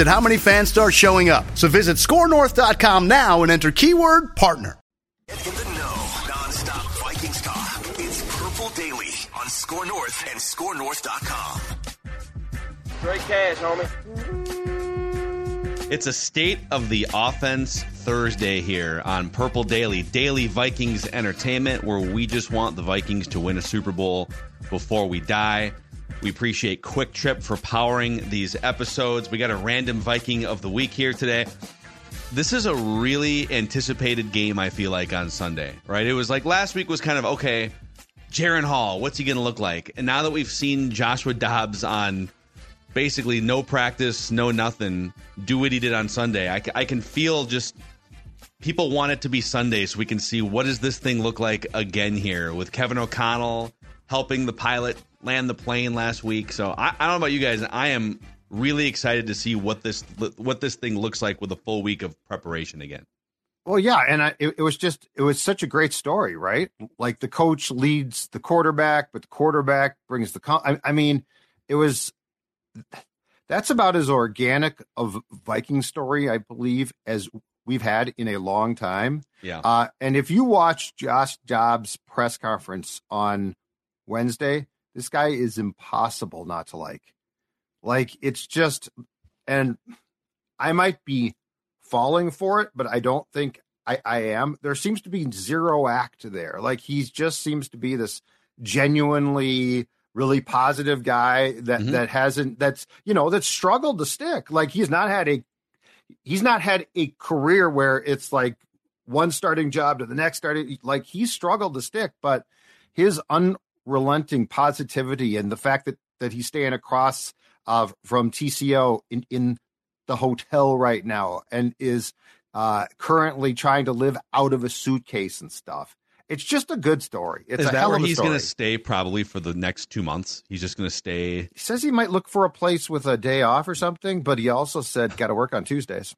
at how many fans start showing up. So visit scorenorth.com now and enter keyword partner. Get In the know, non-stop Vikings talk. It's Purple Daily on Score North and ScoreNorth.com. Straight cash, homie. It's a state of the offense Thursday here on Purple Daily, daily Vikings entertainment, where we just want the Vikings to win a Super Bowl before we die. We appreciate Kwik Trip for powering these episodes. We got a random Viking of the week here today this is a really anticipated game. I feel like on Sunday, right? It was like last week was kind of okay. Jaren Hall, what's he going to look like? And now that we've seen Joshua Dobbs on basically no practice, no nothing, do what he did on Sunday, I, I can feel just people want it to be Sunday so we can see what does this thing look like again here with Kevin O'Connell helping the pilot land the plane last week. So I, I don't know about you guys. I am really excited to see what this what this thing looks like with a full week of preparation again. Well, yeah, and I, it, it, was just it was such a great story, right? Like the coach leads the quarterback, but the quarterback brings the. I, I mean, it was that's about as organic of Viking story, I believe, as we've had in a long time. Yeah. Uh, and if you watch Josh Dobbs' press conference on Wednesday, this guy is impossible not to like. Like it's just, and I might be falling for it, but I don't think I, I am. There seems to be zero act there. Like he just seems to be this genuinely really positive guy that mm-hmm. that hasn't that's you know that's struggled to stick. Like he's not had a he's not had a career where it's like one starting job to the next starting like he's struggled to stick, but his unrelenting positivity and the fact that that he's staying across uh, from TCO in, in the hotel right now and is uh, currently trying to live out of a suitcase and stuff. It's just a good story. It's Is a that where he's going to stay probably for the next two months? He's just going to stay. He says he might look for a place with a day off or something, but he also said got to work on Tuesdays.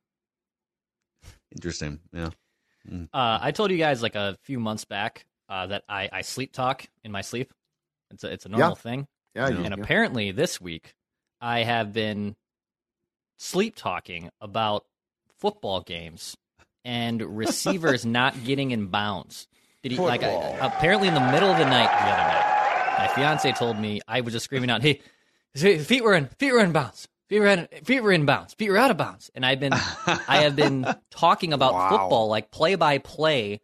Interesting. Yeah. Mm. Uh, I told you guys like a few months back uh, that I, I sleep talk in my sleep. It's a, it's a normal yeah. thing. Yeah. And yeah. apparently this week I have been sleep talking about football games and receivers not getting in bounds. Did he like I, apparently in the middle of the night the other night? My fiance told me I was just screaming out, "Hey, feet were in, feet were in bounds, feet were in, feet were in bounds, feet were out of bounds." And I've been, I have been talking about Wow. football, like play by play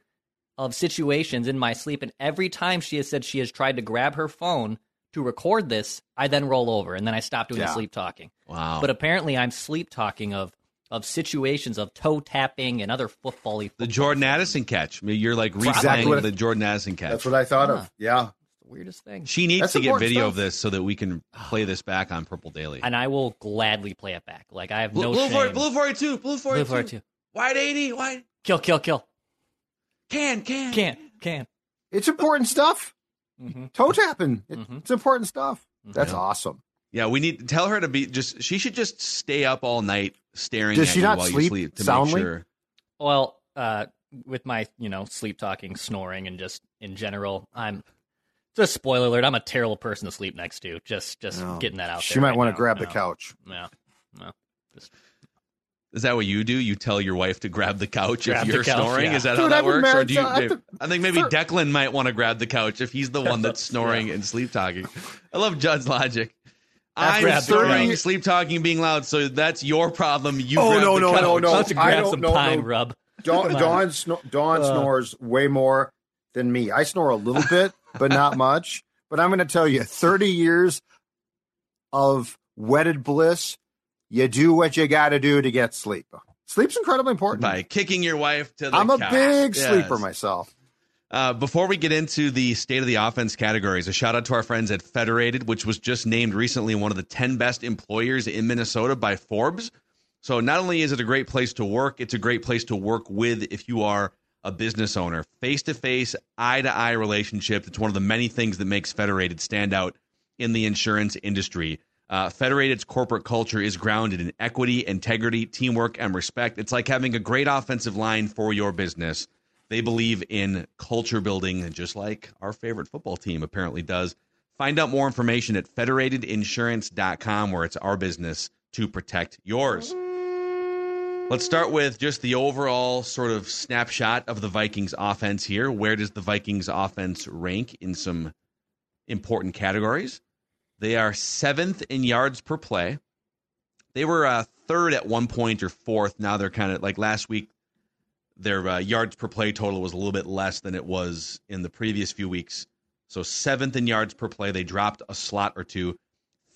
of situations in my sleep. And every time she has said she has tried to grab her phone to record this, I then roll over and then I stop doing the Yeah. sleep talking. Wow. But apparently, I'm sleep talking of of situations of toe tapping and other football-y. the Jordan Addison catch. I mean, You're like replaying Exactly the Jordan Addison catch. That's what I thought Huh. of. Yeah. the weirdest thing. she needs That's to get video stuff. of this so that we can play this back on Purple Daily. And I will gladly play it back. Like I have Blue, no blue, shame. 40, blue 42, blue 42. Blue 42. Wide 80, wide. Kill, kill, kill. Can, can. Can, can. It's important stuff. Mhm. Toe tapping. It- Mhm. It's important stuff. That's Yeah. awesome. Yeah, we need to tell her to be just. She should just stay up all night staring Does at she you not while you sleep sleep to soundly? make sure. Well, uh, with my you know sleep talking, snoring, and just in general, I'm. Just spoiler alert: I'm a terrible person to sleep next to. Just, just No. getting that out She there. might right want now. to grab the couch. No, no. Just Is that what you do? You tell your wife to grab the couch Grab if you're couch, snoring? yeah. Is that Dude, how that I've works? Or do you? to- I've maybe- been- I think maybe for- Declan might want to grab the couch if he's the one that's snoring and sleep talking. I love Judd's logic. I'm grab snoring, sleep talking, being loud. So that's your problem. You Oh, grab no, the no, couch. no, no. Let's I don't some know, pine no. rub. Dawn, Come. Dawn, sno- Dawn Uh. snores way more than me. I snore a little bit, but not much. But I'm going to tell you 30 years of wedded bliss. You do what you got to do to get sleep. Sleep's incredibly important. By kicking your wife to the I'm a couch. big Yes. sleeper myself. Uh, before we get into the state of the offense categories, a shout out to our friends at Federated, which was just named recently one of the 10 best employers in Minnesota by Forbes. So not only is it a great place to work, it's a great place to work with if you are a business owner. Face to face, eye to eye relationship. It's one of the many things that makes Federated stand out in the insurance industry. Uh, Federated's corporate culture is grounded in equity, integrity, teamwork, and respect. It's like having a great offensive line for your business. They believe in culture building, just like our favorite football team apparently does. Find out more information at federatedinsurance.com, where it's our business to protect yours. Let's start with just the overall sort of snapshot of the Vikings offense here. Where does the Vikings offense rank in some important categories? They are seventh in yards per play. They were uh, third at one point or fourth. Now they're kind of like last week. Their uh, yards per play total was a little bit less than it was in the previous few weeks. So seventh in yards per play. They dropped a slot or two.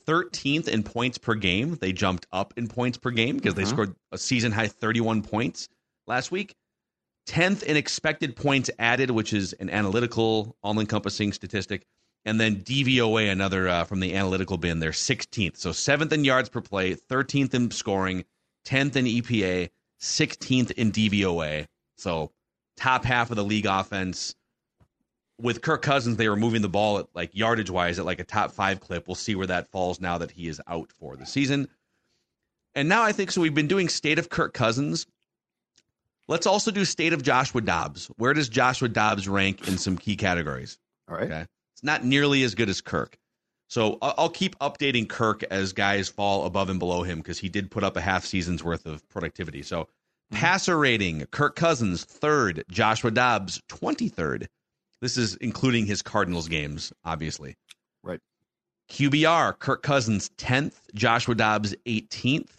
13th in points per game. They jumped up in points per game because they scored a season high 31 points last week. 10th in expected points added, which is an analytical, all encompassing statistic. And then DVOA, another uh, from the analytical bin, they're 16th. So 7th in yards per play, 13th in scoring, 10th in EPA, 16th in DVOA. So top half of the league offense. With Kirk Cousins, they were moving the ball at like yardage wise at like a top five clip. We'll see where that falls now that he is out for the season. And now I think so. We've been doing state of Kirk Cousins. Let's also do state of Joshua Dobbs. Where does Joshua Dobbs rank in some key categories? All right. Okay. It's not nearly as good as Kirk. So I'll keep updating Kirk as guys fall above and below him because he did put up a half season's worth of productivity. So mm-hmm. passer rating, Kirk Cousins, third, Joshua Dobbs, 23rd. This is including his Cardinals games, obviously. Right. QBR, Kirk Cousins, 10th, Joshua Dobbs, 18th.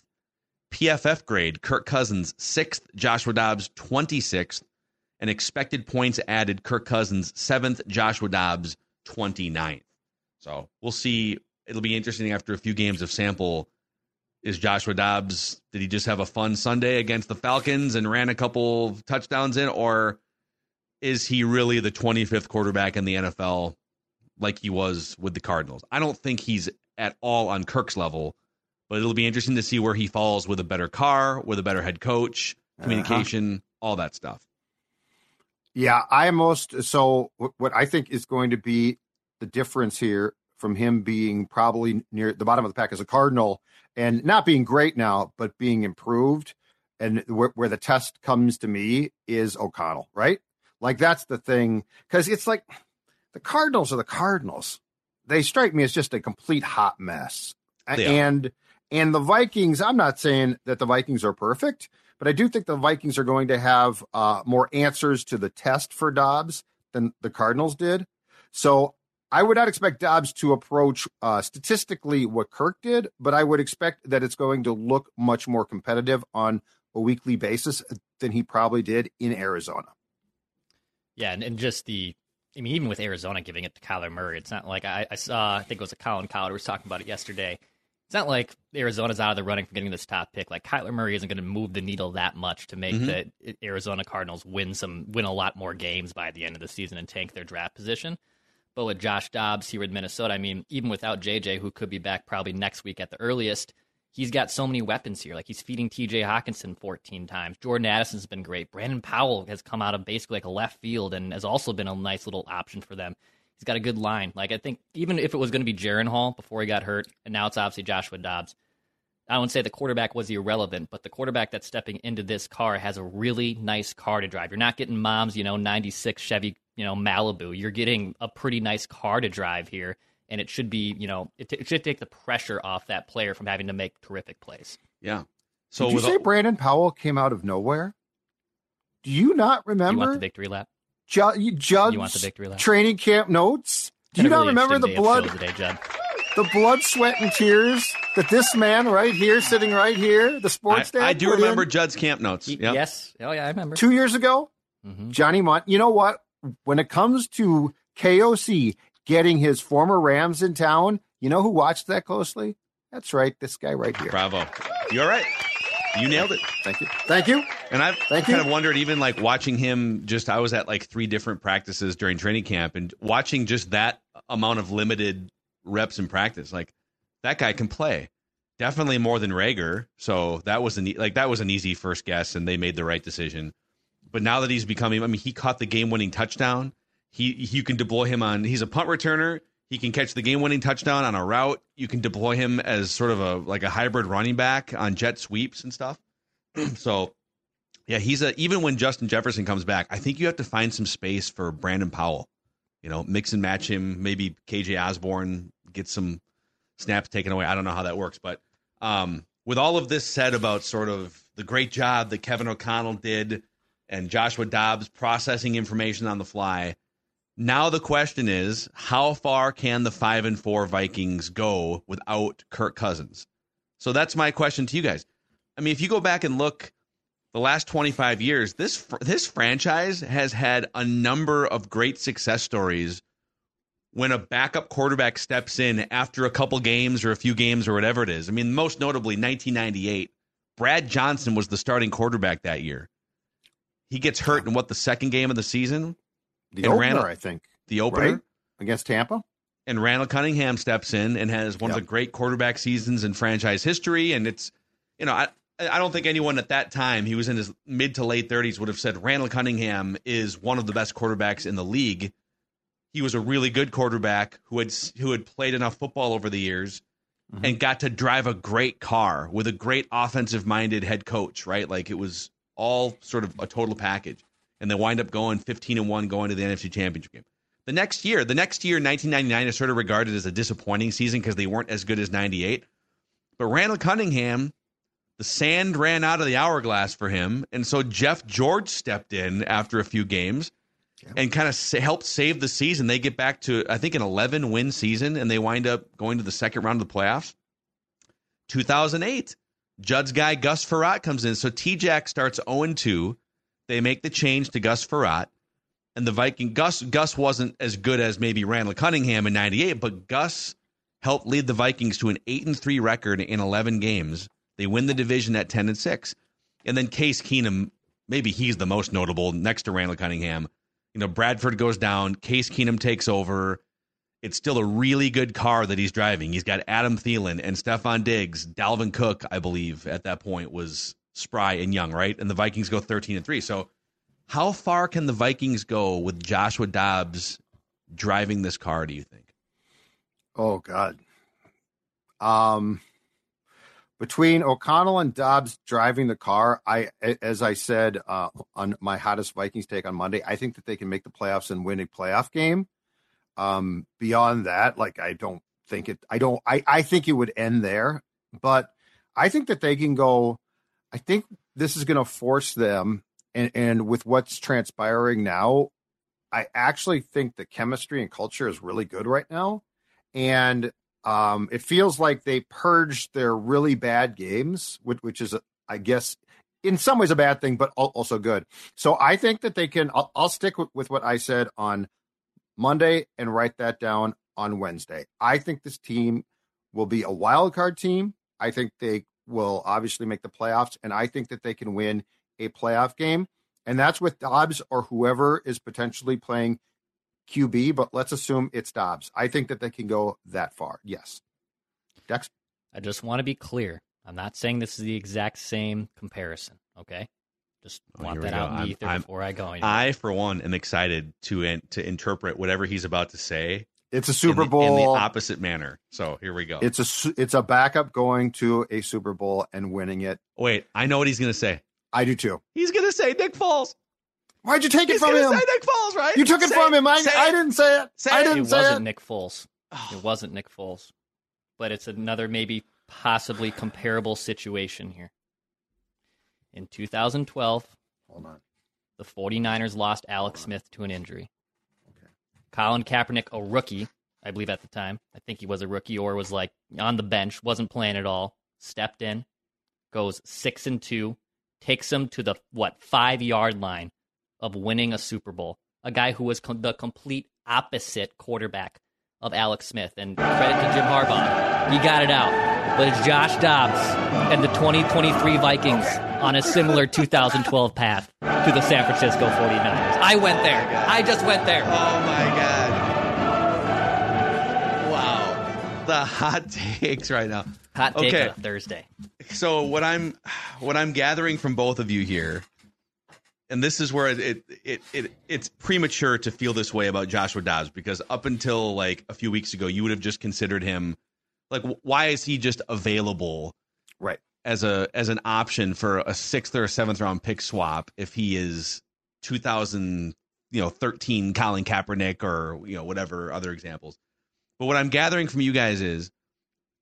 PFF grade, Kirk Cousins, 6th, Joshua Dobbs, 26th. And expected points added, Kirk Cousins, 7th, Joshua Dobbs, 29th. So we'll see. It'll be interesting after a few games of sample. Is Joshua Dobbs, did he just have a fun Sunday against the Falcons and ran a couple touchdowns in? Or is he really the 25th quarterback in the NFL like he was with the Cardinals? I don't think he's at all on Kirk's level, but it'll be interesting to see where he falls with a better car, with a better head coach, uh-huh. communication, all that stuff. Yeah, I most so what, I think is going to be the difference here from him being probably near the bottom of the pack as a Cardinal and not being great now, but being improved. And where, where the test comes to me is O'Connell, right? Like that's the thing because it's like the Cardinals are the Cardinals. They strike me as just a complete hot mess. Are. and and the Vikings, I'm not saying that the Vikings are perfect, but I do think the Vikings are going to have uh, more answers to the test for Dobbs than the Cardinals did. So I would not expect Dobbs to approach uh, statistically what Kirk did, but I would expect that it's going to look much more competitive on a weekly basis than he probably did in Arizona. Yeah, and, and just the, I mean, even with Arizona giving it to Kyler Murray, it's not like I, I saw, I think it was a Colin Cowherd was talking about it yesterday. It's not like Arizona's out of the running for getting this top pick. Like Kyler Murray isn't going to move the needle that much to make mm-hmm. the Arizona Cardinals win some, win a lot more games by the end of the season and tank their draft position. But with Josh Dobbs here with Minnesota, I mean, even without JJ, who could be back probably next week at the earliest, he's got so many weapons here. Like he's feeding TJ Hockenson 14 times. Jordan Addison's been great. Brandon Powell has come out of basically like a left field and has also been a nice little option for them. He's got a good line. Like I think even if it was going to be Jaren Hall before he got hurt, and now it's obviously Joshua Dobbs. I wouldn't say the quarterback was irrelevant, but the quarterback that's stepping into this car has a really nice car to drive. You're not getting mom's, you know, 96 Chevy, you know, Malibu. You're getting a pretty nice car to drive here, and it should be, you know, it, t- it should take the pressure off that player from having to make terrific plays. Yeah. So Did you say all- Brandon Powell came out of nowhere? Do you not You want remember the victory lap? Ju- you Judd's You want the victory lap? training camp notes? Do you Had a not really remember the interesting day of blood, shows today, Judd? the blood, sweat, and tears that this man right here, sitting right here, the I, sports dad, I do put in remember Judd's camp notes. Yep. Yes. Oh yeah, I remember. two years ago? Mhm. Johnny Mundt. You know what? when it comes to KOC getting his former Rams in town, you know who watched that closely? That's right, this guy right here. Bravo. You're right. You nailed it. Thank you. Thank you. And I've Thank kind you. of wondered, even like watching him. Just I was at like three different practices during training camp, and watching just that amount of limited reps in practice, like that guy can play. Definitely more than Reagor. So that was an like that was an easy first guess, and they made the right decision. But now that he's becoming, I mean, he caught the game-winning touchdown. He you can deploy him on. He's a punt returner. He can catch the game-winning touchdown on a route. You can deploy him as sort of a like a hybrid running back on jet sweeps and stuff. so, yeah, he's a even when Justin Jefferson comes back, I think you have to find some space for Brandon Powell. You know, mix and match him. Maybe KJ Osborn gets some snaps taken away. I don't know how that works, but um, with all of this said about sort of the great job that Kevin O'Connell did and Joshua Dobbs processing information on the fly. Now the question is, how far can the five and four Vikings go without Kirk Cousins? So that's my question to you guys. I mean, if you go back and look the last 25 years, this this franchise has had a number of great success stories when a backup quarterback steps in after a couple games or a few games or whatever it is. I mean, most notably 1998, Brad Johnson was the starting quarterback that year. He gets hurt in what the second game of the season, The And opener, Randall- I think, the opener. right? Against Tampa? and Randall Cunningham steps in and has one of the great quarterback seasons in franchise history. And it's, you know, I, I don't think anyone at that time, he was in his mid to late 30s, would have said Randall Cunningham is one of the best quarterbacks in the league. He was a really good quarterback who had who had played enough football over the years mm-hmm. and got to drive a great car with a great offensive minded head coach, right? Like it was all sort of a total package. And they wind up going 15 and 1 going to the NFC Championship game. The next year, the next year, 1999 is sort of regarded as a disappointing season because they weren't as good as 98. But Randall Cunningham, the sand ran out of the hourglass for him. And so Jeff George stepped in after a few games and kind of sa- helped save the season. They get back to, I think, an 11 win season and they wind up going to the second round of the playoffs. 2008, Judd's guy Gus Frerotte comes in. So T Jack starts 0 2. They make the change to Gus Frerotte and the Viking Gus Gus wasn't as good as maybe Randall Cunningham in 98, but Gus helped lead the Vikings to an 8 and 3 record in 11 games. They win the division at 10 and 6. And then Case Keenum, maybe he's the most notable next to Randall Cunningham. You know, Bradford goes down, Case Keenum takes over. It's still a really good car that he's driving. He's got Adam Thielen and Stefon Diggs, Dalvin Cook, I believe, at that point was spry and young, right? And the Vikings go 13 and 3. So how far can the Vikings go with Joshua Dobbs driving this car, do you think? Oh God. Um between O'Connell and Dobbs driving the car, I as I said uh, on my hottest Vikings take on Monday, I think that they can make the playoffs and win a playoff game. Um beyond that, like I don't think it I don't I, I think it would end there, but I think that they can go I think this is gonna force them and, and with what's transpiring now, I actually think the chemistry and culture is really good right now and um, it feels like they purged their really bad games, which, which is, I guess, in some ways a bad thing, but also good. So I think that they can. I'll, I'll stick with, with what I said on Monday and write that down on Wednesday. I think this team will be a wild card team. I think they will obviously make the playoffs, and I think that they can win a playoff game. And that's with Dobbs or whoever is potentially playing QB, but let's assume it's Dobbs. I think that they can go that far. Yes. Dex? I just want to be clear. I'm not saying this is the exact same comparison. Okay, just Oh, want here that out in the I'm- ether I'm- before I go. anywhere. I, for one, am excited to in, to interpret whatever he's about to say It's a in Super the- Bowl. in the opposite manner. So here we go. it's a it's a backup going to a Super Bowl and winning it. Wait, I know what he's going to say. I do too. He's going to say Nick Foles. Why'd you take it from him? say Nick Foles, right? You took it Say from him. I, I it. didn't say it. Say I it. didn't it say wasn't it. Nick Foles. It wasn't Nick Foles, but it's another maybe possibly comparable situation here. In 2012, Hold on. the 49ers lost Alex Smith to an injury. Colin Kaepernick, a rookie, I believe at the time, I think he was a rookie or was like on the bench, wasn't playing at all, stepped in, goes 6 and 2, takes them to the what, 5-yard line of winning a Super Bowl. a guy who was the complete opposite quarterback of Alex Smith. And credit to Jim Harbaugh, he got it out. But it's Josh Dobbs and the 2023 Vikings on a similar 2012 path to the San Francisco 49ers. I went there. Oh I just went there. Oh my god! Wow, the hot takes right now. Hot take Okay. on a Thursday. So what I'm what I'm gathering from both of you here, and this is where it it, it, it it's premature to feel this way about Joshua Dobbs because up until like a few weeks ago, you would have just considered him like why is he just available Right. as a as an option for a sixth or a seventh round pick swap if he is 2000 you know 13 Colin Kaepernick or you know whatever other examples. But what I'm gathering from you guys is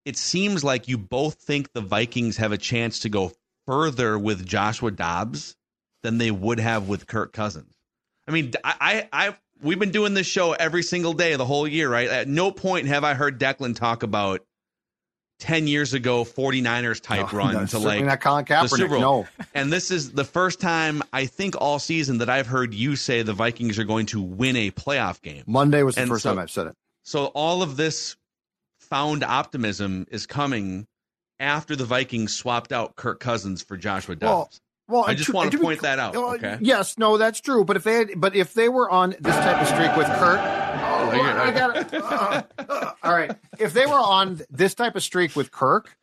it seems like you both think the Vikings have a chance to go further with Joshua Dobbs than they would have with Kirk Cousins. I mean, I, I, I we've been doing this show every single day the whole year, right? At no point have I heard Declan talk about 10 years ago 49ers type No, run no, to like not Colin the Super Bowl. No, and this is the first time I think all season that I've heard you say the Vikings are going to win a playoff game. Monday was the And first so- time I've said it. So all of this found optimism is coming after the Vikings swapped out Kirk Cousins for Joshua Dobbs. Well, I just to- want and to point cl- that out, uh, okay? Yes, no, that's true. But if they, had, but if they were on this type of streak with Kirk, oh, I got it. Uh, uh, all right. If they were on this type of streak with Kirk,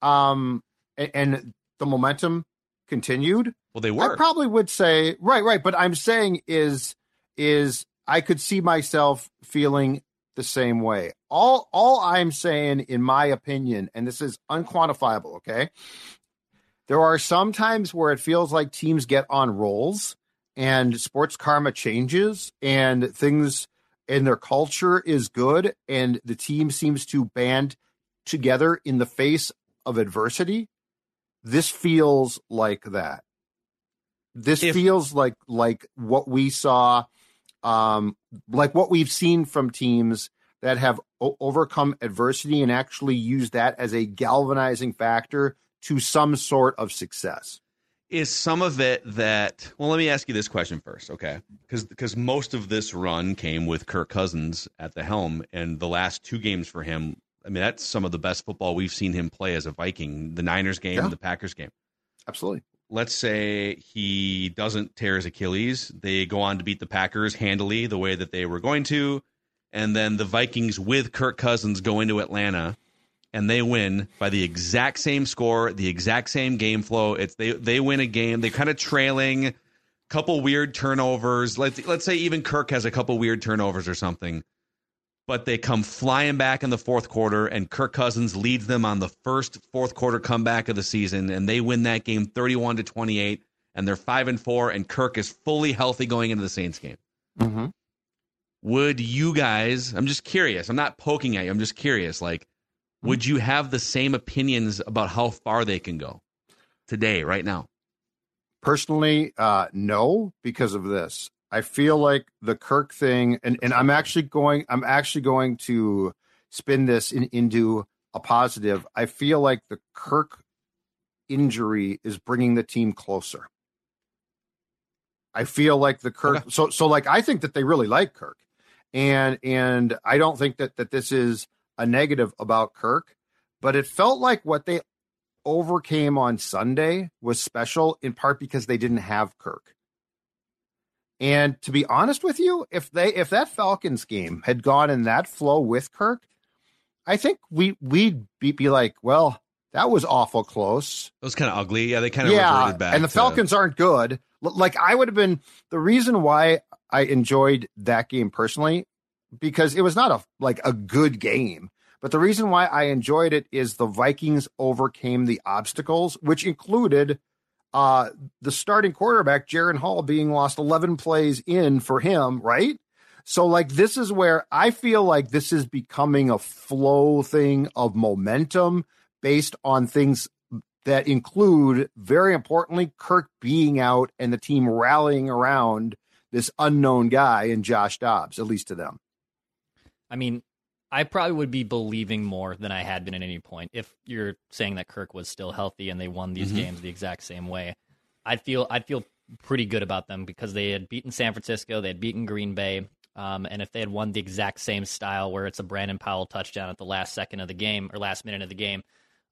um, and, and the momentum continued, Well, they were. I probably would say right, right. But I'm saying is is I could see myself feeling the same way. All all I'm saying, in my opinion, and this is unquantifiable, okay. There are some times where it feels like teams get on rolls and sports karma changes and things and their culture is good and the team seems to band together in the face of adversity. This feels like that. This If- feels like like what we saw um like what we've seen from teams that have o- overcome adversity and actually use that as a galvanizing factor to some sort of success. is some of it that well let me ask you this question first okay because because most of this run came with kirk cousins at the helm and the last two games for him i mean that's some of the best football we've seen him play as a viking the niners game Yeah. and the packers game Absolutely. let's say he doesn't tear his achilles they go on to beat the packers handily the way that they were going to and then the vikings with kirk cousins go into atlanta and they win by the exact same score, the exact same game flow. It's they they win a game. They're kind of trailing, a couple weird turnovers. Let's let's say even Kirk has a couple weird turnovers or something. But they come flying back in the fourth quarter, and Kirk Cousins leads them on the first fourth quarter comeback of the season, and they win that game thirty-one to twenty-eight, and they're five and four, and Kirk is fully healthy going into the Saints game. Mm-hmm. Would you guys? I'm just curious. I'm not poking at you. I'm just curious. Like, would you have the same opinions about how far they can go today, right now? Personally, uh, no, because of this. I feel like the Kirk thing, and, and I'm actually going, I'm actually going to spin this in, into a positive. I feel like the Kirk injury is bringing the team closer. I feel like the Kirk, Okay. so so like I think that they really like Kirk, and and I don't think that that this is a negative about Kirk, but it felt like what they overcame on Sunday was special in part because they didn't have Kirk. And to be honest with you, if they if that Falcons game had gone in that flow with Kirk, I think we we'd be, be like, well, that was awful close. It was kind of ugly. Yeah, they kind of yeah, reverted back. and the to- Falcons aren't good. Like I would have been the reason why I enjoyed that game personally because it was not a like a good game. But the reason why I enjoyed it is the Vikings overcame the obstacles, which included uh the starting quarterback Jaren Hall being lost 11 plays in for him, right? So like this is where I feel like this is becoming a flow thing of momentum based on things that include very importantly Kirk being out and the team rallying around this unknown guy in Josh Dobbs, at least to them. I mean, I probably would be believing more than I had been at any point if you're saying that Kirk was still healthy and they won these Mhm. games the exact same way. I'd feel I'd feel pretty good about them because they had beaten San Francisco, they had beaten Green Bay, um, and if they had won the exact same style where it's a Brandon Powell touchdown at the last second of the game or last minute of the game,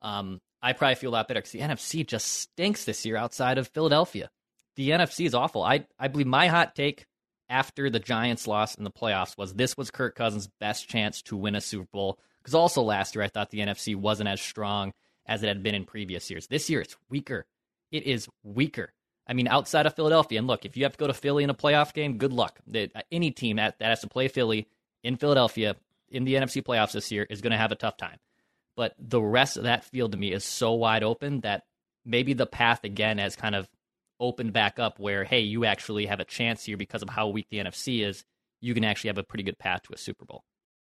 um, I probably feel a lot better because the NFC just stinks this year outside of Philadelphia. The NFC is awful. I, I believe my hot take after the Giants loss in the playoffs was this was Kirk Cousins' best chance to win a Super Bowl. Because also last year, I thought the NFC wasn't as strong as it had been in previous years. This year, it's weaker. It is weaker. I mean, outside of Philadelphia, and look, if you have to go to Philly in a playoff game, good luck. Uh, any team that, that has to play Philly in Philadelphia in the NFC playoffs this year is going to have a tough time. But the rest of that field to me is so wide open that maybe the path again has kind of opened back up where, hey, you actually have a chance here because of how weak the NFC is. You can actually have a pretty good path to a Super Bowl.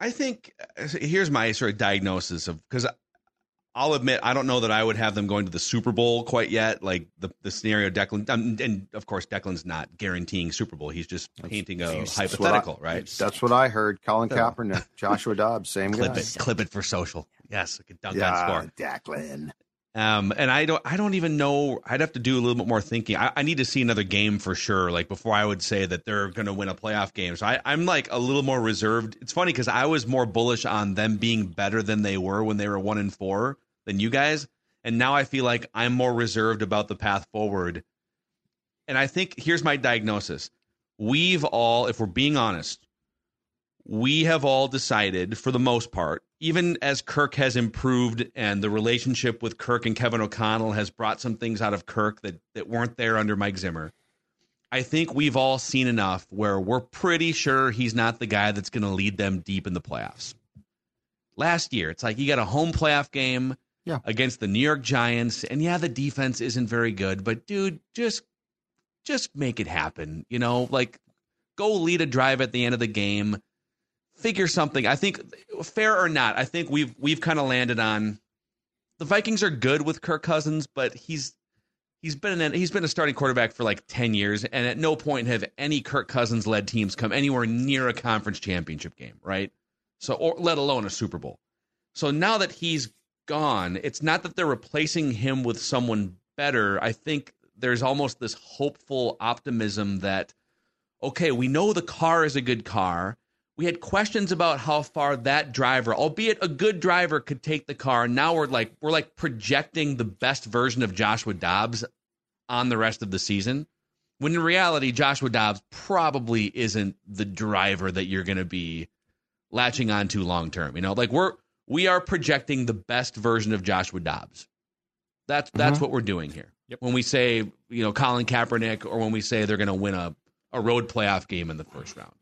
I think uh, here's my sort of diagnosis of because I'll admit I don't know that I would have them going to the Super Bowl quite yet. Like the the scenario Declan, um, and of course Declan's not guaranteeing Super Bowl. He's just painting a hypothetical, I, right? That's what I heard. Colin Kaepernick, Joshua Dobbs, same clip guy. It, clip it for social. Yes, like a dunk yeah, on score. Declan. Um, and I don't, I don't even know. I'd have to do a little bit more thinking. I, I need to see another game for sure, like before I would say that they're going to win a playoff game. So I, I'm like a little more reserved. It's funny because I was more bullish on them being better than they were when they were one and four than you guys, and now I feel like I'm more reserved about the path forward. And I think here's my diagnosis: we've all, if we're being honest, we have all decided, for the most part, even as Kirk has improved and the relationship with Kirk and Kevin O'Connell has brought some things out of Kirk that, that weren't there under Mike Zimmer. I think we've all seen enough where we're pretty sure he's not the guy that's going to lead them deep in the playoffs. Last year, it's like you got a home playoff game yeah. against the New York Giants, and yeah, the defense isn't very good, but dude, just just make it happen. You know, like go lead a drive at the end of the game figure something. I think fair or not, I think we've we've kind of landed on the Vikings are good with Kirk Cousins, but he's he's been an, he's been a starting quarterback for like 10 years and at no point have any Kirk Cousins led teams come anywhere near a conference championship game, right? So or let alone a Super Bowl. So now that he's gone, it's not that they're replacing him with someone better. I think there's almost this hopeful optimism that okay, we know the car is a good car we had questions about how far that driver, albeit a good driver, could take the car. Now we're like we're like projecting the best version of Joshua Dobbs on the rest of the season. When in reality, Joshua Dobbs probably isn't the driver that you're going to be latching on to long term. You know, like we're we are projecting the best version of Joshua Dobbs. That's that's mm-hmm. what we're doing here. Yep. When we say you know Colin Kaepernick, or when we say they're going to win a a road playoff game in the first round.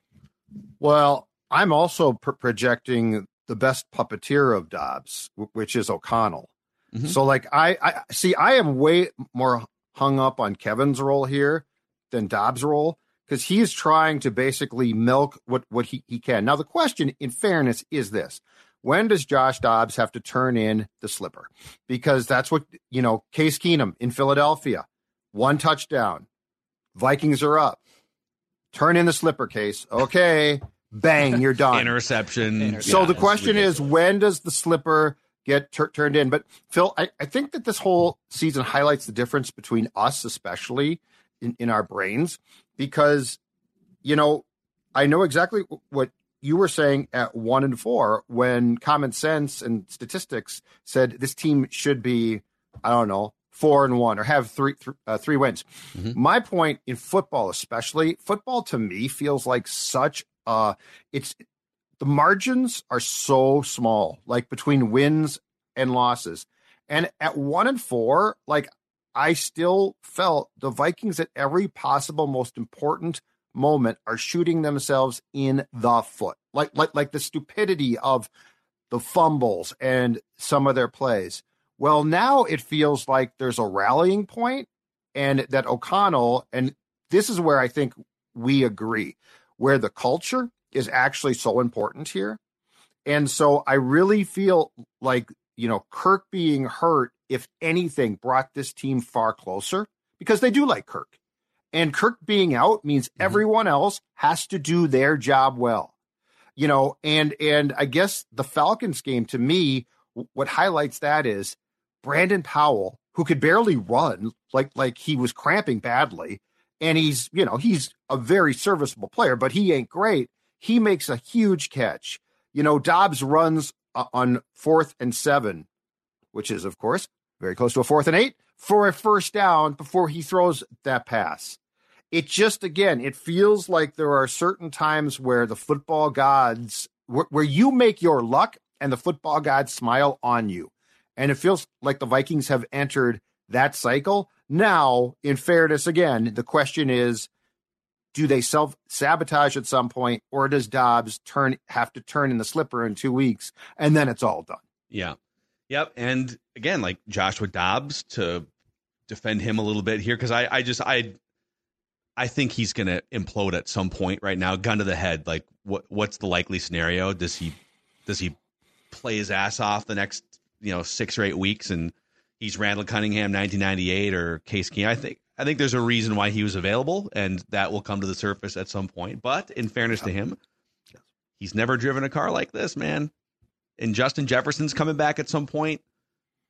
Well, I'm also pr- projecting the best puppeteer of Dobbs, w- which is O'Connell. Mm-hmm. So, like, I, I see, I am way more hung up on Kevin's role here than Dobbs' role because he's trying to basically milk what, what he, he can. Now, the question, in fairness, is this when does Josh Dobbs have to turn in the slipper? Because that's what, you know, Case Keenum in Philadelphia, one touchdown, Vikings are up. Turn in the slipper case. Okay bang, you're done. Interception. So yeah, the question is, when does the slipper get tur- turned in? But Phil, I, I, think that this whole season highlights the difference between us, especially in, in our brains, because, you know, I know exactly what you were saying at one and four when common sense and statistics said this team should be, I don't know, four and one or have three th- uh, three wins. Mm-hmm. My point in football, especially football, to me feels like such uh, it's the margins are so small, like between wins and losses. And at one and four, like I still felt the Vikings at every possible most important moment are shooting themselves in the foot. Like like like the stupidity of the fumbles and some of their plays. Well, now it feels like there's a rallying point and that O'Connell, and this is where I think we agree, where the culture is actually so important here. And so I really feel like, you know, Kirk being hurt, if anything, brought this team far closer because they do like Kirk. And Kirk being out means mm-hmm. everyone else has to do their job well. You know, and and I guess the Falcons game to me, what highlights that is Brandon Powell, who could barely run, like like he was cramping badly, and he's you know he's a very serviceable player, but he ain't great. He makes a huge catch. You know, Dobbs runs uh, on fourth and seven, which is of course very close to a fourth and eight for a first down before he throws that pass. It just, again, it feels like there are certain times where the football gods, where, where you make your luck and the football gods smile on you. And it feels like the Vikings have entered that cycle. Now, in fairness, again, the question is do they self sabotage at some point, or does Dobbs turn have to turn in the slipper in two weeks and then it's all done? Yeah. Yep. And again, like Joshua Dobbs to defend him a little bit here because I, I just I I think he's gonna implode at some point right now. Gun to the head. Like what what's the likely scenario? Does he does he play his ass off the next, you know, six or eight weeks and he's Randall Cunningham 1998 or Case Keenum? I think I think there's a reason why he was available and that will come to the surface at some point. But in fairness to him, he's never driven a car like this, man and Justin Jefferson's coming back at some point,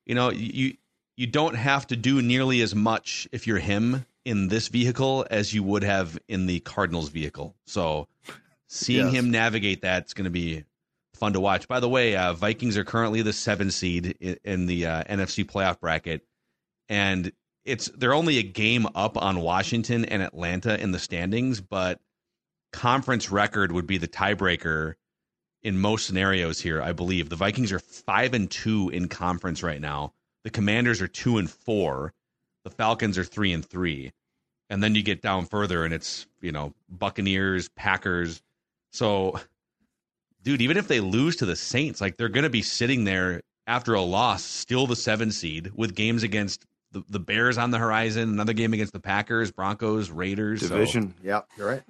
you know, you you don't have to do nearly as much if you're him in this vehicle as you would have in the Cardinals vehicle. So seeing yes. him navigate that's going to be fun to watch. By the way, uh, Vikings are currently the seven seed in, in the uh, NFC playoff bracket, and it's they're only a game up on Washington and Atlanta in the standings, but conference record would be the tiebreaker in most scenarios here, I believe. The Vikings are 5 and 2 in conference right now. The Commanders are 2 and 4. The Falcons are 3 and 3. And then you get down further and it's, you know, Buccaneers, Packers. So dude, even if they lose to the Saints, like they're going to be sitting there after a loss, still the 7 seed with games against the, the Bears on the horizon, another game against the Packers, Broncos, Raiders. Division. So. Yeah, you're right.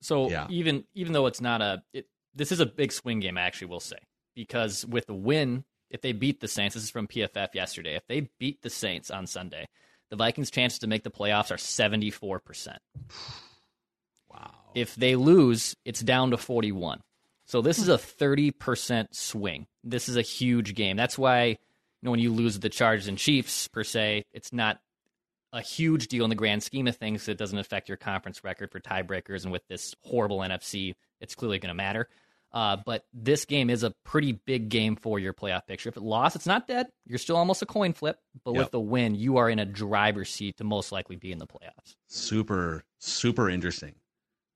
So yeah. even even though it's not a it, this is a big swing game, I actually will say, because with the win, if they beat the Saints, this is from PFF yesterday, if they beat the Saints on Sunday, the Vikings' chances to make the playoffs are 74%. Wow. If they lose, it's down to 41. So this is a 30% swing. This is a huge game. That's why you know when you lose the Chargers and Chiefs per se, it's not a huge deal in the grand scheme of things. It doesn't affect your conference record for tiebreakers, and with this horrible NFC, it's clearly going to matter. Uh, but this game is a pretty big game for your playoff picture. If it lost, it's not dead. You're still almost a coin flip. But yep. with the win, you are in a driver's seat to most likely be in the playoffs. Super, super interesting.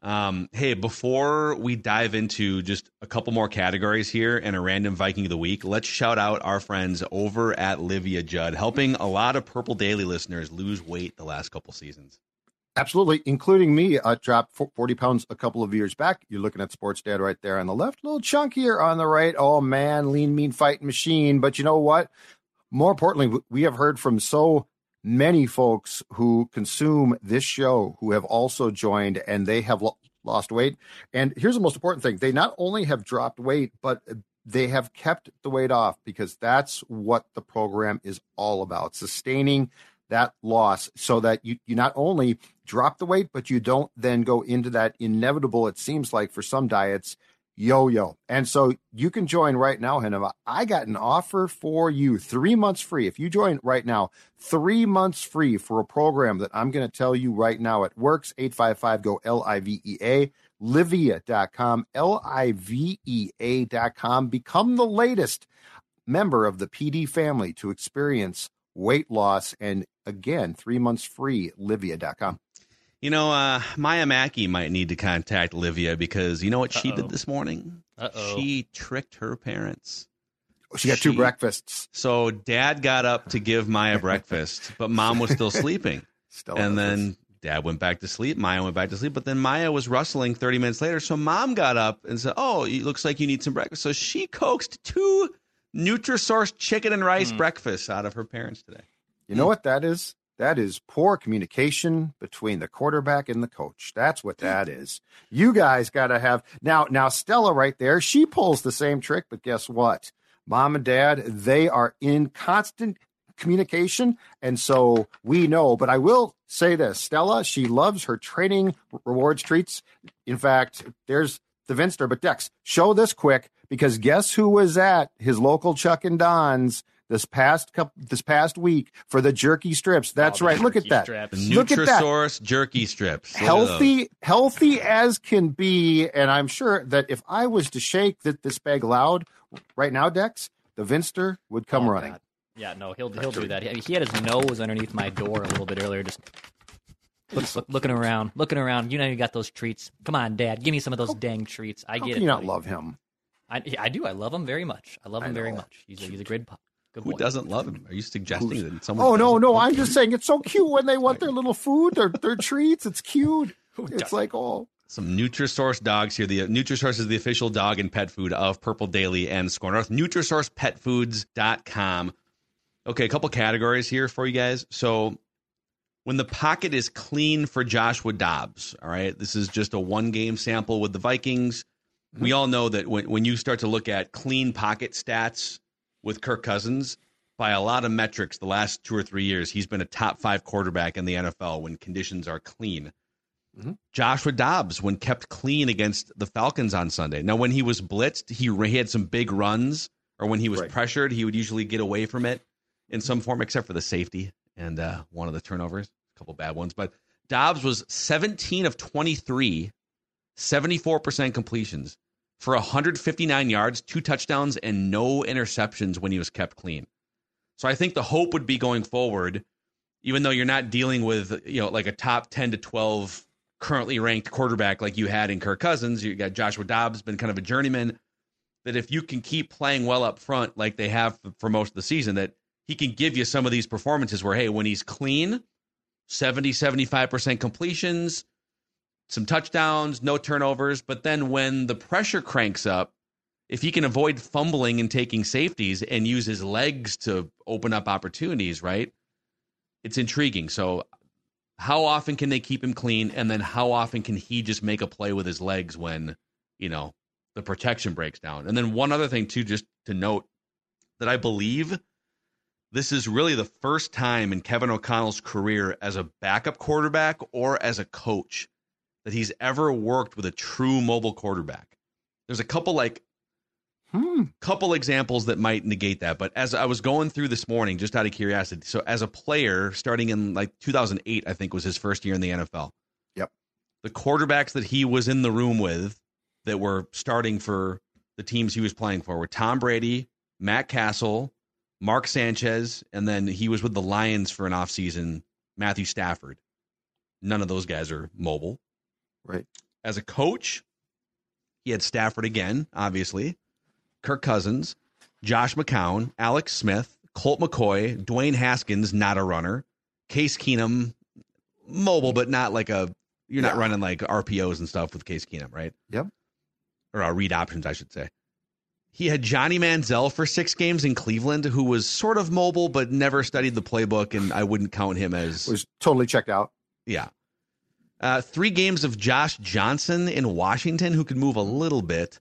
Um, hey, before we dive into just a couple more categories here and a random Viking of the week, let's shout out our friends over at Livea Judd, helping a lot of Purple Daily listeners lose weight the last couple seasons. Absolutely, including me. I dropped 40 pounds a couple of years back. You're looking at Sports Dad right there on the left, a little chunkier on the right. Oh man, lean, mean fighting machine. But you know what? More importantly, we have heard from so many folks who consume this show who have also joined and they have lo- lost weight. And here's the most important thing they not only have dropped weight, but they have kept the weight off because that's what the program is all about sustaining that loss so that you, you not only drop the weight, but you don't then go into that inevitable, it seems like for some diets, yo yo. And so you can join right now, Henova. I got an offer for you three months free. If you join right now, three months free for a program that I'm going to tell you right now. It works 855 go L I V E A. Livea.com, L I V E A.com. Become the latest member of the PD family to experience weight loss and again, three months free, Livea.com. You know, uh, Maya Mackey might need to contact Livea because you know what she Uh-oh. did this morning? Uh-oh. She tricked her parents. She got she, two breakfasts. So dad got up to give Maya breakfast, but mom was still sleeping. Still and then dad went back to sleep. Maya went back to sleep, but then Maya was rustling 30 minutes later. So mom got up and said, Oh, it looks like you need some breakfast. So she coaxed two Nutrisource chicken and rice mm. breakfasts out of her parents today. You know what that is? That is poor communication between the quarterback and the coach. That's what mm. that is. You guys got to have now. Now Stella, right there, she pulls the same trick, but guess what? Mom and Dad, they are in constant communication, and so we know. But I will say this: Stella, she loves her training rewards treats. In fact, there's the Vinster. But Dex, show this quick because guess who was at his local Chuck and Don's this past couple, this past week for the jerky strips. That's Oh, right. Look at that. strips. Look at that. Nutrisource jerky strips. Look Healthy, healthy as can be, and I'm sure that if I was to shake that this bag loud right now, Dex, the Vinster would come Oh, running. God. Yeah, no, he'll he'll do that. He, he had his nose underneath my door a little bit earlier, just look, look, looking around, looking around. You know, you got those treats. Come on, Dad, give me some of those dang treats. I How get can it. you not love him? I, I do. I love him very much. I love I him very much. He's a, he's a good pu- good Who boy. doesn't love him? Are you suggesting that someone? Oh no, no, I'm just saying it's so cute when they want their little food, their their treats. It's cute. It's like oh, Some Nutrisource dogs here. The uh, Nutrisource is the official dog and pet food of Purple Daily and SKOR North. NutrisourcePetFoods.com. Okay, a couple categories here for you guys. So, when the pocket is clean for Joshua Dobbs, all right, this is just a one game sample with the Vikings. We all know that when, when you start to look at clean pocket stats with Kirk Cousins, by a lot of metrics, the last two or three years, he's been a top five quarterback in the NFL when conditions are clean. Joshua Dobbs, when kept clean against the Falcons on Sunday. Now, when he was blitzed, he, he had some big runs, or when he was Right. pressured, he would usually get away from it in some form, except for the safety and uh, one of the turnovers, a couple bad ones. But Dobbs was 17 of 23, 74% completions for 159 yards, two touchdowns, and no interceptions when he was kept clean. So I think the hope would be going forward, even though you're not dealing with, you know, like a top 10 to 12 currently ranked quarterback like you had in Kirk Cousins, you got Joshua Dobbs, been kind of a journeyman, that if you can keep playing well up front like they have for most of the season, that he can give you some of these performances where, hey, when he's clean, 70, 75% completions, some touchdowns, no turnovers. But then when the pressure cranks up, if he can avoid fumbling and taking safeties and use his legs to open up opportunities, right? It's intriguing. So, how often can they keep him clean? And then how often can he just make a play with his legs when, you know, the protection breaks down? And then one other thing, too, just to note that I believe this is really the first time in Kevin O'Connell's career as a backup quarterback or as a coach that he's ever worked with a true mobile quarterback. There's a couple like hmm. couple examples that might negate that, but as I was going through this morning just out of curiosity, so as a player starting in like 2008 I think was his first year in the NFL. Yep. The quarterbacks that he was in the room with that were starting for the teams he was playing for were Tom Brady, Matt Cassel, Mark Sanchez, and then he was with the Lions for an offseason, Matthew Stafford. None of those guys are mobile. Right. As a coach, he had Stafford again, obviously, Kirk Cousins, Josh McCown, Alex Smith, Colt McCoy, Dwayne Haskins, not a runner, Case Keenum, mobile, but not like a, you're not Yeah. running like RPOs and stuff with Case Keenum, right? Yep. Or uh, read options, I should say. He had Johnny Manziel for six games in Cleveland, who was sort of mobile, but never studied the playbook, and I wouldn't count him as Was totally checked out. yeah. Uh, three games of Josh Johnson in Washington, who could move a little bit.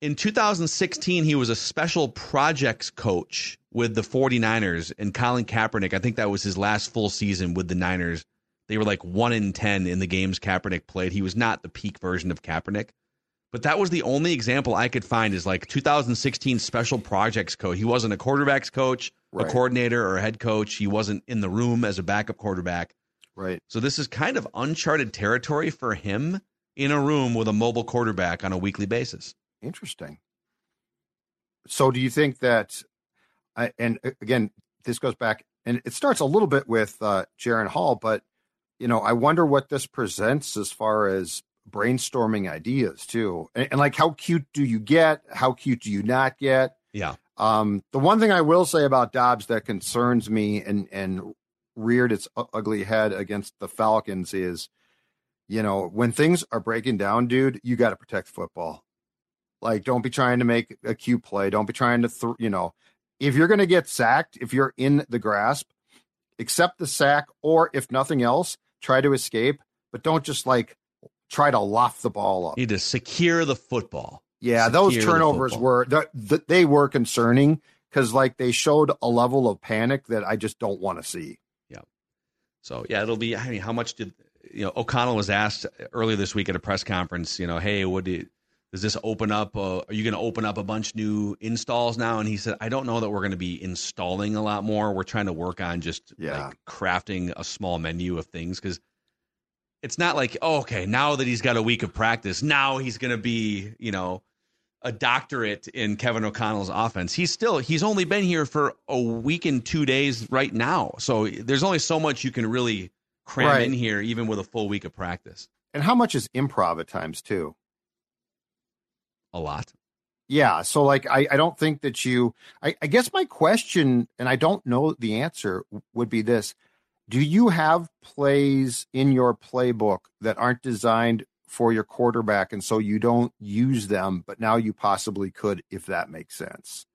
In 2016, he was a special projects coach with the 49ers and Colin Kaepernick. I think that was his last full season with the Niners. They were like 1 in 10 in the games Kaepernick played. He was not the peak version of Kaepernick. But that was the only example I could find is like 2016 special projects coach. He wasn't a quarterbacks coach, Right. a coordinator, or a head coach. He wasn't in the room as a backup quarterback. Right. So this is kind of uncharted territory for him in a room with a mobile quarterback on a weekly basis. Interesting. So, do you think that? I, and again, this goes back, and it starts a little bit with uh, Jaren Hall, but you know, I wonder what this presents as far as brainstorming ideas too, and, and like how cute do you get? How cute do you not get? Yeah. Um, the one thing I will say about Dobbs that concerns me and and reared its ugly head against the Falcons is, you know, when things are breaking down, dude, you got to protect football. Like, don't be trying to make a cute play. Don't be trying to, th- you know, if you're going to get sacked, if you're in the grasp, accept the sack, or if nothing else, try to escape, but don't just like try to loft the ball up. You need to secure the football. Yeah, Secure those turnovers football. were th- th- they were concerning because like they showed a level of panic that I just don't want to see. So yeah, it'll be. I mean, how much did you know? O'Connell was asked earlier this week at a press conference. You know, hey, what do you, does this open up? Uh, are you going to open up a bunch new installs now? And he said, I don't know that we're going to be installing a lot more. We're trying to work on just Yeah. like crafting a small menu of things because it's not like oh, okay, now that he's got a week of practice, now he's going to be you know a doctorate in Kevin O'Connell's offense. He's still he's only been here for a week and two days right now. So there's only so much you can really cram Right. in here, even with a full week of practice. And how much is improv at times too? A lot. Yeah. So like I, I don't think that you I, I guess my question, and I don't know the answer, would be this. Do you have plays in your playbook that aren't designed for your quarterback and so you don't use them, but now you possibly could if that makes sense?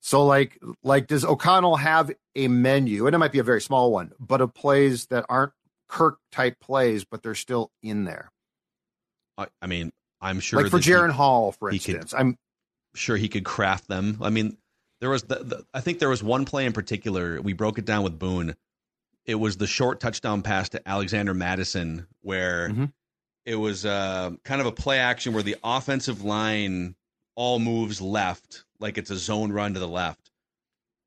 So like like does O'Connell have a menu, and it might be a very small one, but of plays that aren't Kirk type plays, but they're still in there? I, I mean, I'm sure like for Jaren Hall, for he could- instance. I'm sure he could craft them. I mean, there was the, the I think there was one play in particular. We broke it down with Boone. It was the short touchdown pass to Alexander Mattison, where Mhm. It was uh, kind of a play action where the offensive line all moves left, like it's a zone run to the left,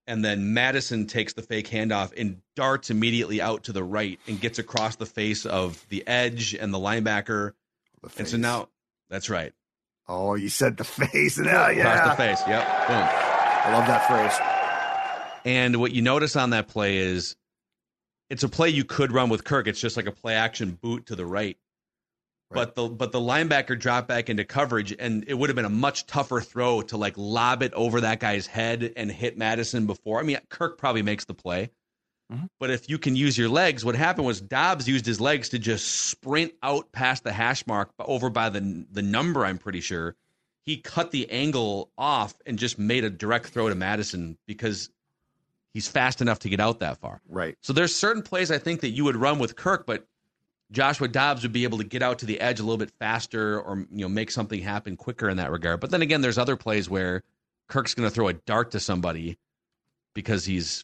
and then Mattison takes the fake handoff and darts immediately out to the right and gets across the face of the edge and the linebacker. the And so now that's right, Oh, you said the face. Now, yeah. across the face. Yep, boom. I love that phrase. And what you notice on that play is it's a play you could run with Kirk. It's just like a play action boot to the right. But the but the linebacker dropped back into coverage, and it would have been a much tougher throw to like lob it over that guy's head and hit Mattison before. I mean, Kirk probably makes the play, Mhm. but if you can use your legs, what happened was Dobbs used his legs to just sprint out past the hash mark over by the the number. I'm pretty sure he cut the angle off and just made a direct throw to Mattison because he's fast enough to get out that far. Right. So there's certain plays I think that you would run with Kirk, but Joshua Dobbs would be able to get out to the edge a little bit faster or you know make something happen quicker in that regard. But then again, there's other plays where Kirk's going to throw a dart to somebody because he's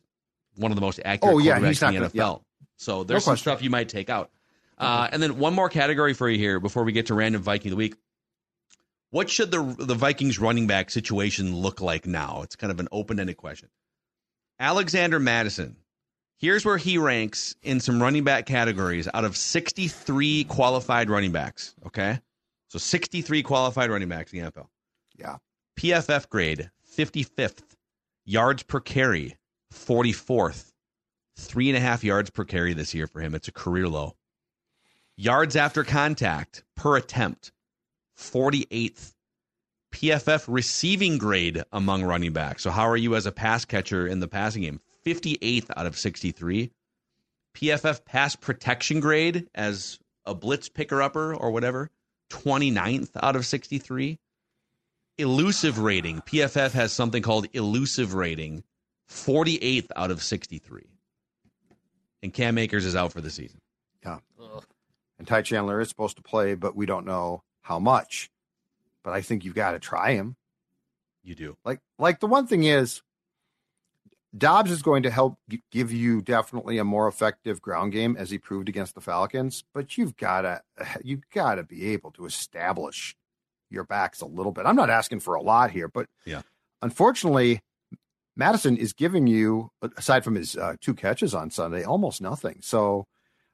one of the most accurate Oh, yeah, quarterbacks he's not in the NFL. gonna- So there's some stuff you might take out. Uh, and then one more category for you here before we get to random Viking of the week. What should the the Vikings running back situation look like now? It's kind of an open ended question. Alexander Mattison. Here's where he ranks in some running back categories out of 63 qualified running backs. Okay. So 63 qualified running backs in the NFL. Yeah. PFF grade 55th. Yards per carry 44th. Three and a half yards per carry this year for him. It's a career low. Yards after contact per attempt 48th. PFF receiving grade among running backs. So, how are you as a pass catcher in the passing game? 58th out of 63. PFF pass protection grade as a blitz picker upper or whatever, 29th out of 63. Elusive rating. PFF has something called elusive rating, 48th out of 63. And Cam Akers is out for the season. Yeah, And Ty Chandler is supposed to play, but we don't know how much. But I think you've got to try him. You do. Like, like the one thing is, Dobbs is going to help give you definitely a more effective ground game as he proved against the Falcons. But you've got to, you've got to be able to establish your backs a little bit. I'm not asking for a lot here, but Yeah. unfortunately, Mattison is giving you, aside from his uh, two catches on Sunday, almost nothing. So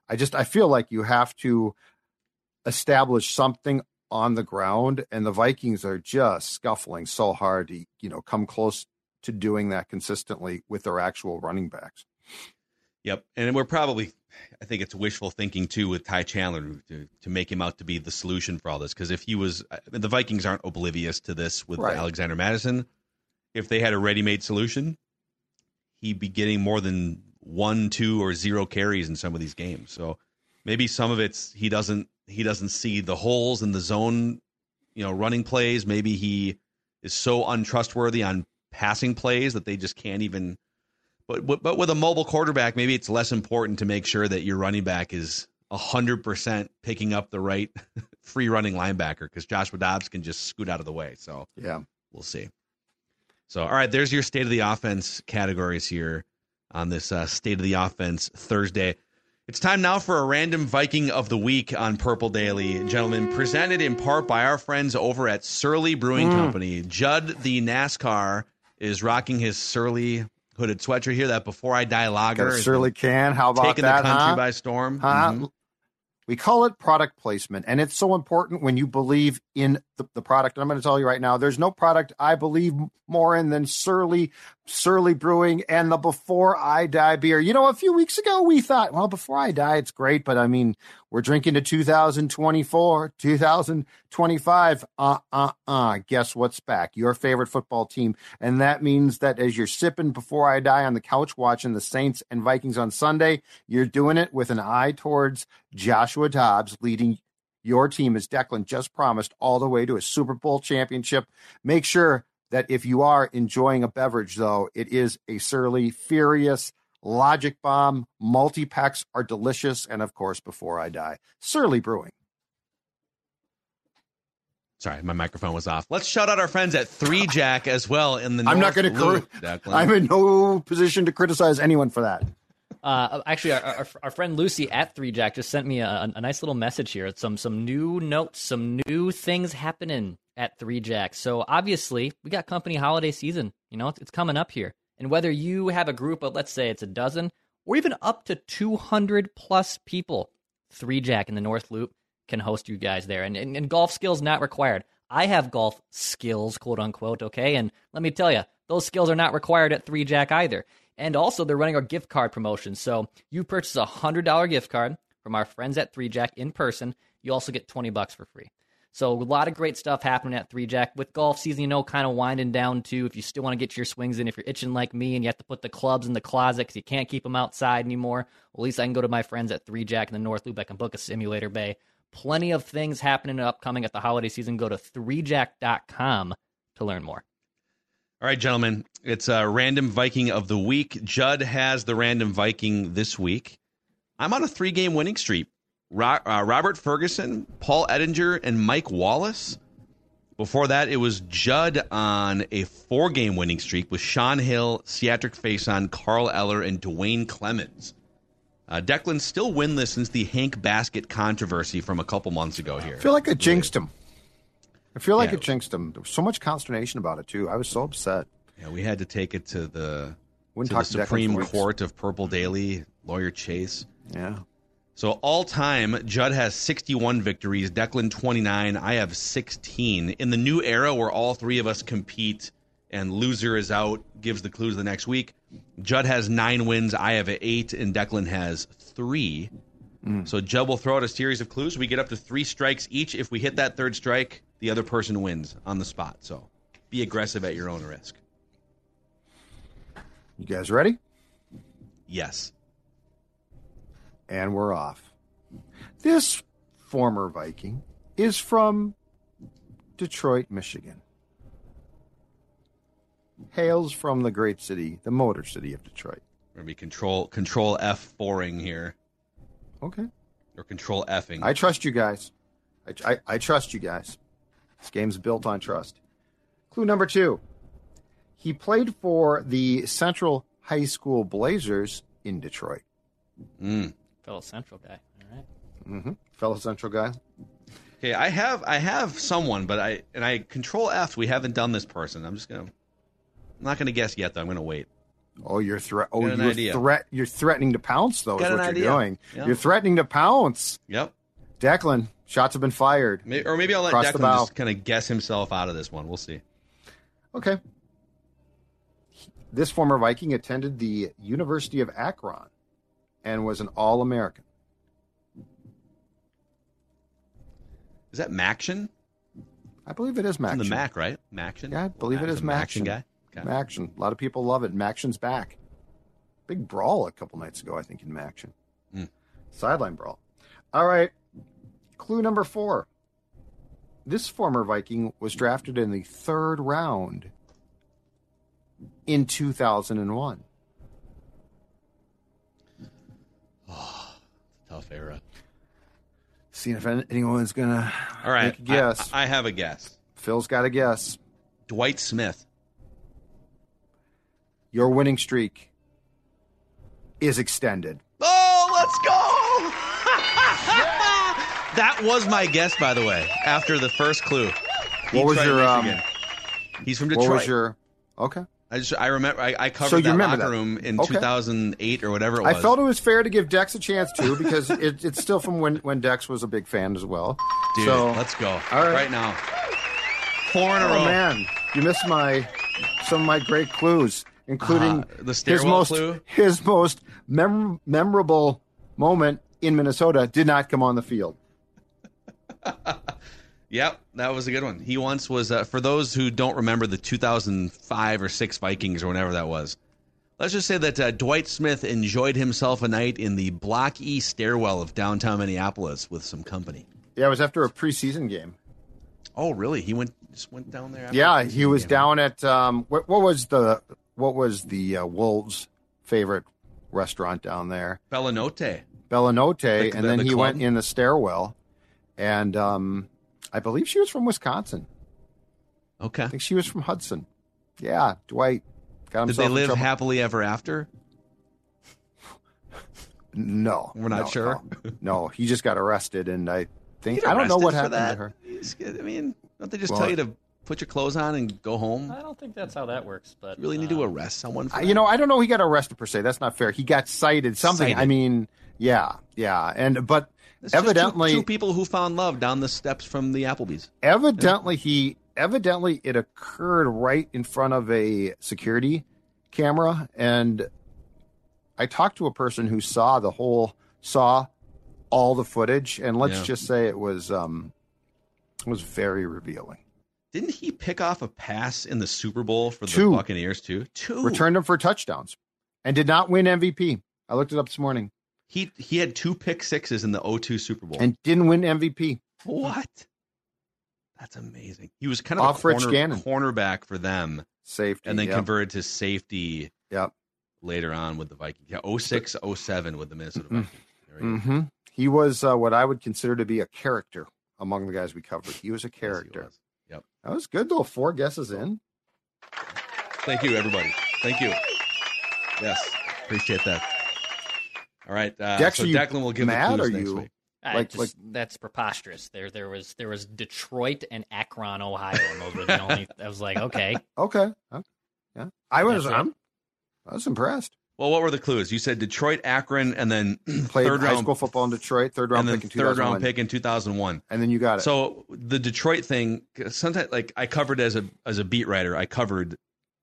I just I feel like you have to establish something on the ground, and the Vikings are just scuffling so hard to you know come close to doing that consistently with their actual running backs. Yep, and we're probably, I think it's wishful thinking too with Ty Chandler to, to make him out to be the solution for all this. Because if he was, the Vikings aren't oblivious to this with Right. Alexander Mattison. If they had a ready-made solution, he'd be getting more than one, two, or zero carries in some of these games. So maybe some of it's he doesn't he doesn't see the holes in the zone, you know, running plays. Maybe he is so untrustworthy on passing plays that they just can't even But but with a mobile quarterback, maybe it's less important to make sure that your running back is hundred percent picking up the right free running linebacker because Joshua Dobbs can just scoot out of the way. So Yeah. we'll see. So all right, there's your state of the offense categories here on this uh, state of the offense Thursday. It's time now for a random Viking of the week on Purple Daily, gentlemen. Presented in part by our friends over at Surly Brewing Company. Judd the NASCAR is rocking his Surly hooded sweatshirt here. That Before I Die lager surly can. How about taking that? the country huh? by storm. Huh? Mhm. We call it product placement, and it's so important when you believe in the, the product. I'm going to tell you right now, there's no product I believe more in than Surly, Surly Brewing and the Before I Die beer. You know, a few weeks ago we thought, well, Before I Die, it's great, but I mean, we're drinking to 2024, 2025. Uh, uh, uh. Guess what's back? Your favorite football team. And that means that as you're sipping Before I Die on the couch watching the Saints and Vikings on Sunday, you're doing it with an eye towards Joshua Dobbs leading your team, as Declan just promised, all the way to a Super Bowl championship. Make sure that if you are enjoying a beverage, though, it is a Surly Furious Logic Bomb. Multi packs are delicious. And of course, before I die, Surly Brewing. Sorry, my microphone was off. Let's shout out our friends at Three Jack as well in the. I'm not going to. I'm in no position to criticize anyone for that. Uh, actually, our, our, our friend Lucy at Three Jack just sent me a, a nice little message here. Some some new notes, some new things happening at Three Jack. So obviously, we got company holiday season. You know, it's, it's coming up here, and whether you have a group of let's say it's a dozen or even up to 200 plus people, Three Jack in the North Loop can host you guys there, and, and, and golf skills not required. I have golf skills, quote unquote. Okay, and let me tell you, those skills are not required at Three Jack either. And also, they're running our gift card promotion. So you purchase a hundred dollar gift card from our friends at Three Jack in person. You also get twenty bucks for free. So a lot of great stuff happening at Three Jack with golf season. You know, kind of winding down too. If you still want to get your swings in, if you're itching like me and you have to put the clubs in the closet because you can't keep them outside anymore, well, at least I can go to my friends at Three Jack in the North Loop. I can book a simulator bay. Plenty of things happening and upcoming at the holiday season. Go to 3jack.com to learn more. All right, gentlemen, it's a random Viking of the week. Judd has the random Viking this week. I'm on a three game winning streak. Ro- uh, Robert Ferguson, Paul Edinger, and Mike Wallace. Before that, it was Judd on a four game winning streak with Sean Hill, Seatric Faison, Carl Eller, and Duane Clemons. Uh, Declan's still winless since the Hank Baskett controversy from a couple months ago here. I feel like I jinxed him. I feel like Yeah. it jinxed him. There was so much consternation about it too. I was so upset. Yeah, we had to take it to the, to the Supreme. Court of Purple Daily, lawyer Chase. Yeah. So all time, Judd has 61 victories, Declan 29, I have 16. In the new era where all three of us compete and loser is out, gives the clues the next week, Judd has nine wins, I have eight, and Declan has three. Mm. So Judd will throw out a series of clues. We get up to three strikes each. If we hit that third strike, the other person wins on the spot. So be aggressive at your own risk. You guys ready? Yes. And we're off. This former Viking is from Detroit, Michigan. Hails from the great city, the motor city of Detroit. We're gonna be control control F foring here. Okay. Or control Fing. I trust you guys. I, I, I trust you guys. This game's built on trust. Clue number two. He played for the Central High School Blazers in Detroit. Mm. Fellow Central guy. All right. Mm-hmm. Fellow Central guy. Okay, I have I have someone, but I and I control F. We haven't done this person. I'm just gonna. I'm not gonna guess yet though. I'm gonna wait. Oh, you're threat. Oh, you're threat. You're threatening to pounce. Though Got is what you're doing. Yeah. You're threatening to pounce. Yep. Declan, shots have been fired. May- or maybe I'll let Across Declan just kind of guess himself out of this one. We'll see. Okay. This former Viking attended the University of Akron and was an All American. Is that Maction? I believe it is Maction. the Mac, right? Maction. Yeah, I believe it is Maction. guy. Okay. Maction. A lot of people love it. Maction's back. Big brawl a couple nights ago, I think, in Maction. Mm. Sideline brawl. All right. Clue number four. This former Viking was drafted in the third round in 2001. Oh, ah, tough era. Seeing if anyone's going to All right. guess. I, I have a guess. Phil's got a guess. Dwight Smith. Your winning streak is extended. Oh, let's go! that was my guess, by the way. After the first clue, What was your, um, He's from Detroit. What was your? Okay. I just I remember I, I covered So you that remember locker that. room in Okay. 2008 or whatever it I felt it was fair to give Dex a chance too because it, it's still from when when Dex was a big fan as well. Dude, so let's go All right. right now. Four in a Oh row. man, you missed my some of my great clues, including Uh, the his most clue? his most mem- memorable moment in Minnesota did not come on the field. Yep, that was a good one. He once was uh, for those who don't remember the 2005 or six Vikings or whenever that was. Let's just say that uh, Dwight Smith enjoyed himself a night in the Block E stairwell of downtown Minneapolis with some company. Yeah, it was after a preseason game. Oh, really? He went just went down there. After Yeah, he was game. down at um, what, what was the what was the uh, Wolves' favorite restaurant down there? Bellanotte. Bellanotte, The- and the- then the he club? went in the stairwell, and um, I believe she was from Wisconsin. Okay. I think she was from Hudson. Yeah, Dwight got Did they live happily ever after? No, We're not no, sure. No, No, he just got arrested, and I think I don't know what happened to her. You just get- I mean, don't they just Well, tell you to put your clothes on and go home? I don't think that's how that works, but You really need to arrest someone for that? You know, I don't know. He got arrested per se. That's not fair. He got cited. Something. I mean, yeah, yeah, and but It's just two- evidently, two, people who found love down the steps from the Applebee's. evidently he evidently it occurred right in front of a security camera, and I talked to a person who saw the whole saw all the footage, and let's Yeah. just say it was um was very revealing. Didn't he pick off a pass in the Super Bowl for the Two. Buccaneers too? Two. Returned him for touchdowns, and did not win MVP. I looked it up this morning, He he had two pick sixes in the 0-2 Super Bowl. and didn't win MVP. what? That's amazing. He was kind of Off a corner, cornerback for them, Safety, and then yep. converted to safety Yep. later on with the Vikings. Yeah, 06, 07 with the Minnesota Vikings. There you go. hmm He was uh, what I would consider to be a character among the guys we covered. He was a Yes, character. was. Yep. That was good though. Four guesses in. Thank you, everybody. Thank you. Yes, appreciate that. All right, uh, Dex, so are you Declan will give mad, the clues or next you- week. I Like- just, like- that's preposterous. There, there was, there was Detroit and Akron, Ohio, and those were the only. I was like, okay, Okay. okay. Yeah. I was. That's. I'm, I was impressed. Well, what were the clues? You said Detroit, Akron, and then Played third high round school football in Detroit. Third round and then pick in third round 2001. pick in 2001. And then you got it. So the Detroit thing, sometimes like I covered as a as a beat writer, I covered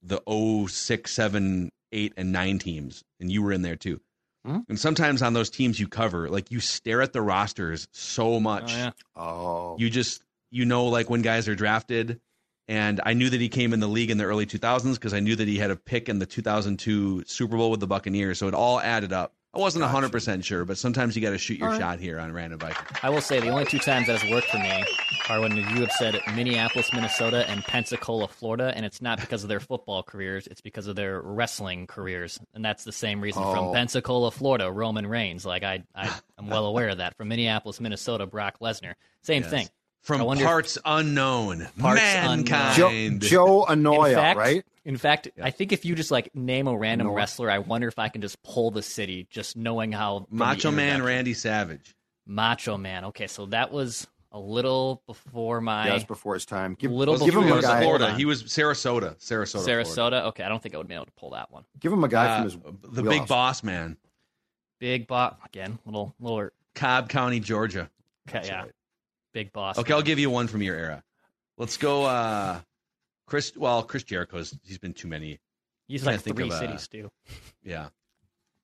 the 06, 7, 8, and 9 teams, and you were in there too. Mhm. And sometimes on those teams you cover, like you stare at the rosters so oh, much. yeah. oh, You just you know like when guys are drafted. And I knew that he came in the league in the early 2000s because I knew that he had a pick in the 2002 Super Bowl with the Buccaneers. So it all added up. I wasn't Gotcha. 100% sure, but sometimes you got to shoot your All right. shot here on Random Viking. I will say the only two times that has worked for me are when you have said Minneapolis, Minnesota, and Pensacola, Florida, and it's not because of their football careers; it's because of their wrestling careers, and that's the same reason Oh. from Pensacola, Florida, Roman Reigns. Like I, I, I'm well aware of that. From Minneapolis, Minnesota, Brock Lesnar, same Yes. thing. From I wonder if- parts unknown, Parts mankind. Joe, Joe Anoa'i, in fact, right? In fact, I think if you just like name a random Anoa'i. wrestler, I wonder if I can just pull the city, just knowing how Macho Man. Randy Savage. Macho Man. Okay, so that was a little before my Yeah, it's before his time. Give, Little give him before a his guy. Florida. He was Sarasota. Sarasota. Florida. Sarasota. Okay, I don't think I would be able to pull that one. Give him a guy Uh, from his. the wheelhouse. big boss man. Big boss again. Little little. Cobb County, Georgia. Okay, yeah. right. Big boss. Okay, I'll give you one from your era. Let's go. uh Chris. Well, Chris Jericho's. He's been too many. He's trying like to think three of, uh, cities too. Yeah.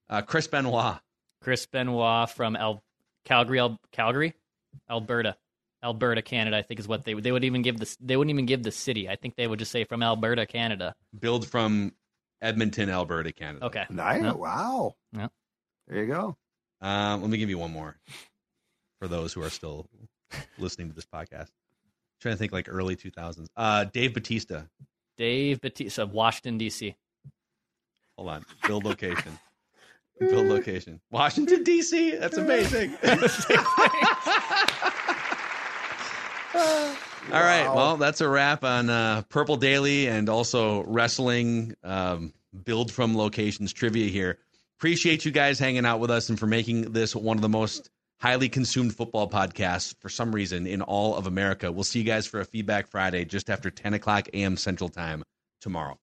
Uh Chris Benoit. Chris Benoit from El Calgary, El, Calgary, Alberta, Alberta, Canada. I think is what they would. They would even give this. They wouldn't even give the city. I think they would just say from Alberta, Canada. Build from Edmonton, Alberta, Canada. Okay. Nice. Yeah. Wow. Yeah. There you go. Um, let me give you one more for those who are still listening to this podcast. trying to think like early 2000s. Uh, Dave Batista. Dave Batista of Washington D.C. Hold on. Build location. Build location. Washington, D.C. That's amazing. All right. Well, that's a wrap on uh, Purple Daily and also wrestling um, build from locations trivia here. Appreciate you guys hanging out with us and for making this one of the most highly consumed football podcasts for some reason in all of America. We'll see you guys for a Feedback Friday just after 10 o'clock a.m. Central Time tomorrow.